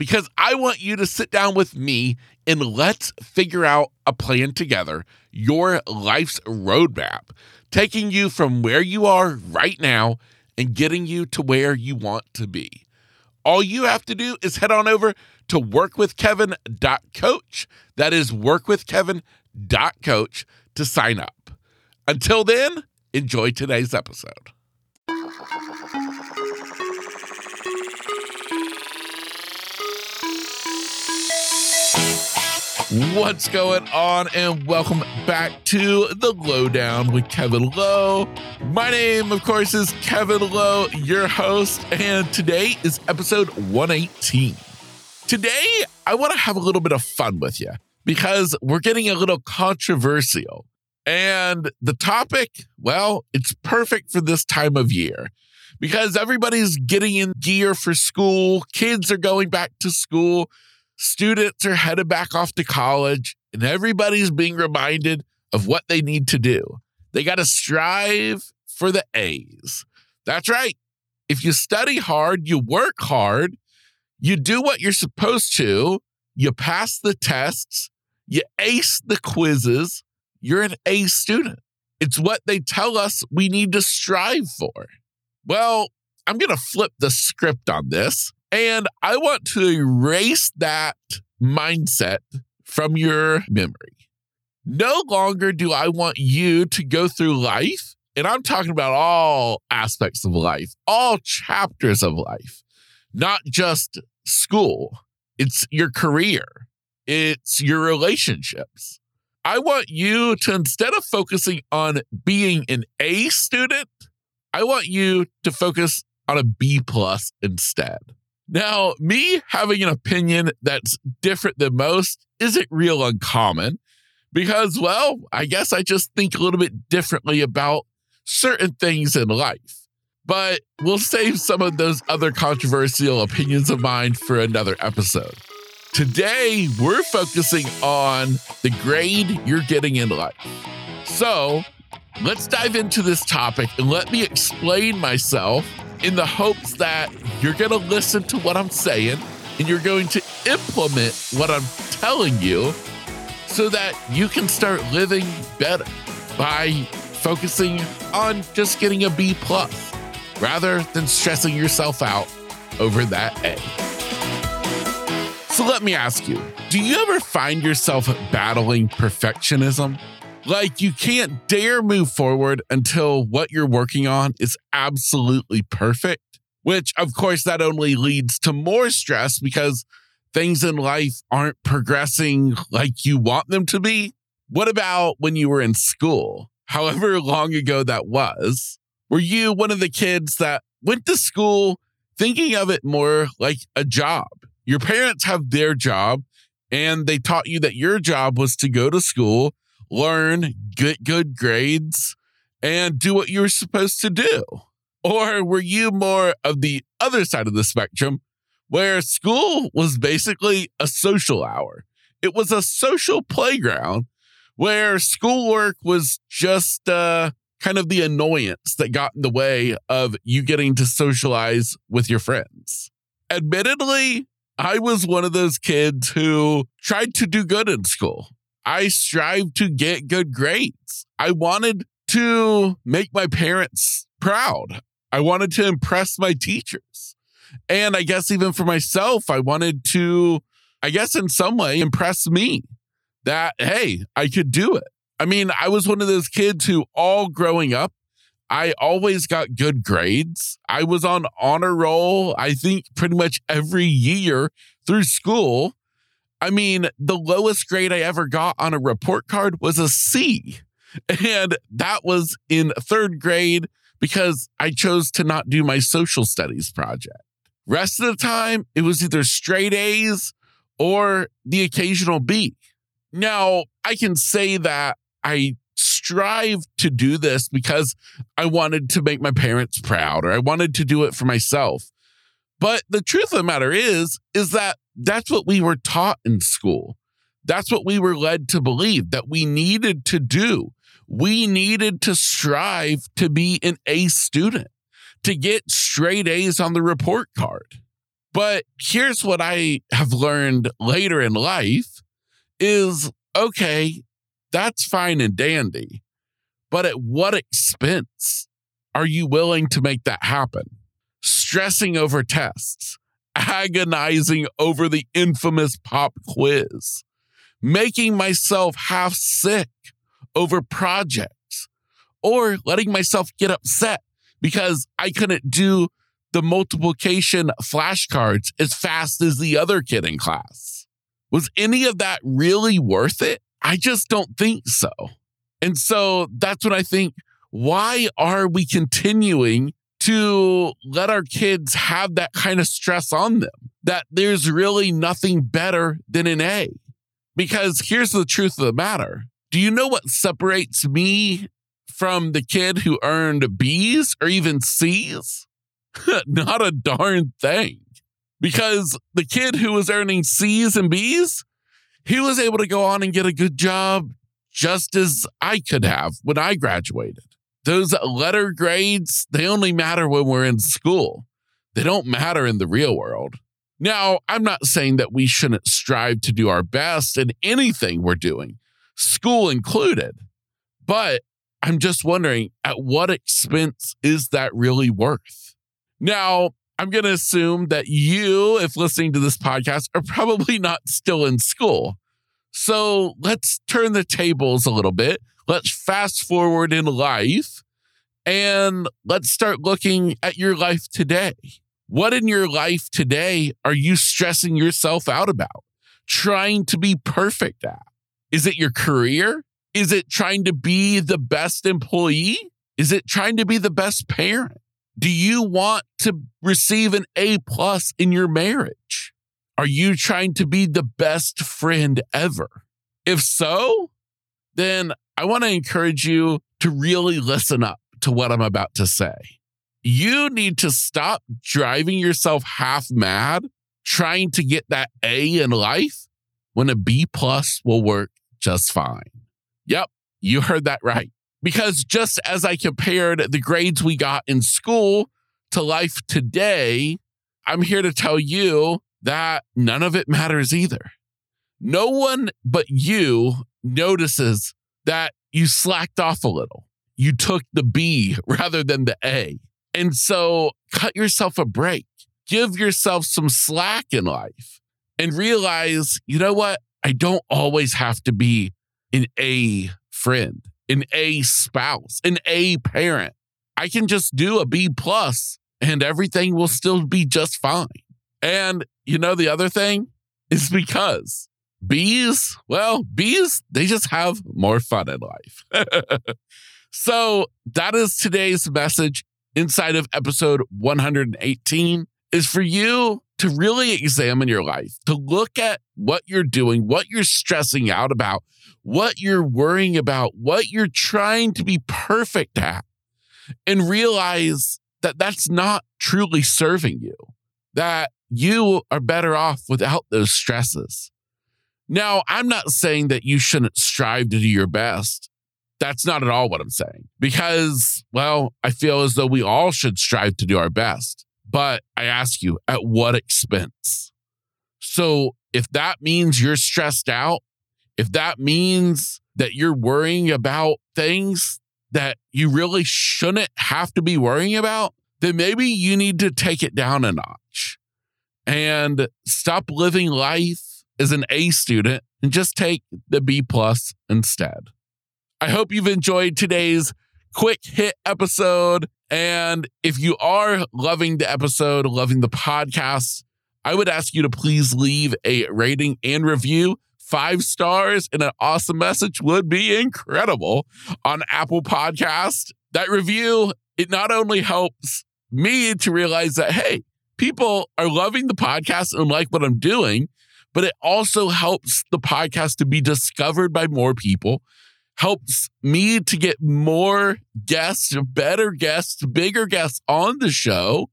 because I want you to sit down with me and let's figure out a plan together, your life's roadmap, taking you from where you are right now and getting you to where you want to be. All you have to do is head on over to workwithkevin.coach. That is workwithkevin.coach to sign up. Until then, enjoy today's episode. What's going on? And welcome back to the Lowdown with Kevin Lowe. My name, of course, is Kevin Lowe, your host, and today is episode 118. Today, I want to have a little bit of fun with you because we're getting a little controversial. And the topic, well, it's perfect for this time of year because everybody's getting in gear for school, kids are going back to school students are headed back off to college and everybody's being reminded of what they need to do. They got to strive for the A's. That's right. If you study hard, you work hard, you do what you're supposed to, you pass the tests, you ace the quizzes, you're an A student. It's what they tell us we need to strive for. Well, I'm going to flip the script on this. And I want to erase that mindset from your memory. No longer do I want you to go through life, and I'm talking about all aspects of life, all chapters of life, not just school. It's your career, it's your relationships. I want you to, instead of focusing on being an A student, I want you to focus on a B plus instead. Now, me having an opinion that's different than most isn't real uncommon because, well, I guess I just think a little bit differently about certain things in life. But we'll save some of those other controversial opinions of mine for another episode. Today, we're focusing on the grade you're getting in life. So, let's dive into this topic and let me explain myself in the hopes that you're going to listen to what I'm saying and you're going to implement what I'm telling you so that you can start living better by focusing on just getting a B plus rather than stressing yourself out over that A. So let me ask you, do you ever find yourself battling perfectionism? Like you can't dare move forward until what you're working on is absolutely perfect, which of course that only leads to more stress because things in life aren't progressing like you want them to be. What about when you were in school? However long ago that was, were you one of the kids that went to school thinking of it more like a job? Your parents have their job and they taught you that your job was to go to school learn, get good grades, and do what you were supposed to do? Or were you more of the other side of the spectrum where school was basically a social hour? It was a social playground where schoolwork was just uh, kind of the annoyance that got in the way of you getting to socialize with your friends. Admittedly, I was one of those kids who tried to do good in school. I strive to get good grades. I wanted to make my parents proud. I wanted to impress my teachers. And I guess even for myself, I wanted to, I guess in some way, impress me that, hey, I could do it. I mean, I was one of those kids who, all growing up, I always got good grades. I was on honor roll, I think pretty much every year through school. I mean, the lowest grade I ever got on a report card was a C. And that was in third grade because I chose to not do my social studies project. Rest of the time, it was either straight A's or the occasional B. Now, I can say that I strive to do this because I wanted to make my parents proud or I wanted to do it for myself. But the truth of the matter is, is that that's what we were taught in school. That's what we were led to believe that we needed to do. We needed to strive to be an A student, to get straight A's on the report card. But here's what I have learned later in life is okay, that's fine and dandy. But at what expense are you willing to make that happen? Stressing over tests, agonizing over the infamous pop quiz, making myself half sick over projects, or letting myself get upset because I couldn't do the multiplication flashcards as fast as the other kid in class. Was any of that really worth it? I just don't think so. And so that's what I think. Why are we continuing to let our kids have that kind of stress on them? That there's really nothing better than an A. Because here's the truth of the matter. Do you know what separates me from the kid who earned B's or even C's? Not a darn thing. Because the kid who was earning C's and B's, he was able to go on and get a good job just as I could have when I graduated. Those letter grades, they only matter when we're in school. They don't matter in the real world. Now, I'm not saying that we shouldn't strive to do our best in anything we're doing, school included, but I'm just wondering at what expense is that really worth? Now, I'm going to assume that you, if listening to this podcast, are probably not still in school. So let's turn the tables a little bit. Let's fast forward in life and let's start looking at your life today. What in your life today are you stressing yourself out about? Trying to be perfect at? Is it your career? Is it trying to be the best employee? Is it trying to be the best parent? Do you want to receive an A plus in your marriage? Are you trying to be the best friend ever? If so, then I want to encourage you to really listen up to what I'm about to say. You need to stop driving yourself half mad trying to get that A in life when a B plus will work just fine. Yep, you heard that right. Because just as I compared the grades we got in school to life today, I'm here to tell you that none of it matters either. No one but you notices that you slacked off a little. You took the B rather than the A. And so cut yourself a break, give yourself some slack in life, and realize, you know what? I don't always have to be an A friend an A spouse, an A parent. I can just do a B plus and everything will still be just fine. And you know, the other thing is because bees, well, bees, they just have more fun in life. so that is today's message inside of episode 118 is for you to really examine your life, to look at what you're doing, what you're stressing out about, what you're worrying about, what you're trying to be perfect at, and realize that that's not truly serving you, that you are better off without those stresses. Now, I'm not saying that you shouldn't strive to do your best. That's not at all what I'm saying, because, well, I feel as though we all should strive to do our best. But I ask you, at what expense? So if that means you're stressed out, if that means that you're worrying about things that you really shouldn't have to be worrying about, then maybe you need to take it down a notch and stop living life as an A student and just take the B plus instead. I hope you've enjoyed today's quick hit episode. And if you are loving the episode, loving the podcast, I would ask you to please leave a rating and review. Five stars and an awesome message would be incredible on Apple Podcast. That review, it not only helps me to realize that, hey, people are loving the podcast and like what I'm doing, but it also helps the podcast to be discovered by more people, helps me to get more guests, better guests, bigger guests on the show,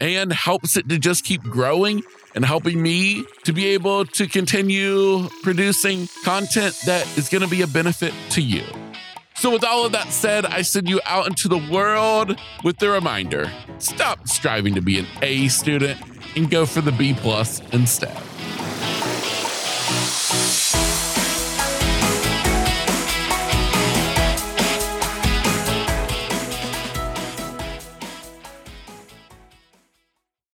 and helps it to just keep growing and helping me to be able to continue producing content that is going to be a benefit to you. So, with all of that said, I send you out into the world with the reminder stop striving to be an A student and go for the B plus instead.